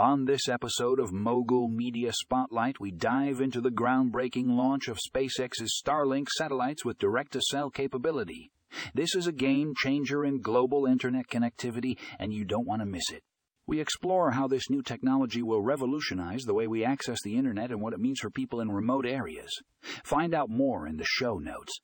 On this episode of Mogul Media Spotlight, we dive into the groundbreaking launch of SpaceX's Starlink satellites with direct to cell capability. This is a game changer in global internet connectivity, and you don't want to miss it. We explore how this new technology will revolutionize the way we access the internet and what it means for people in remote areas. Find out more in the show notes.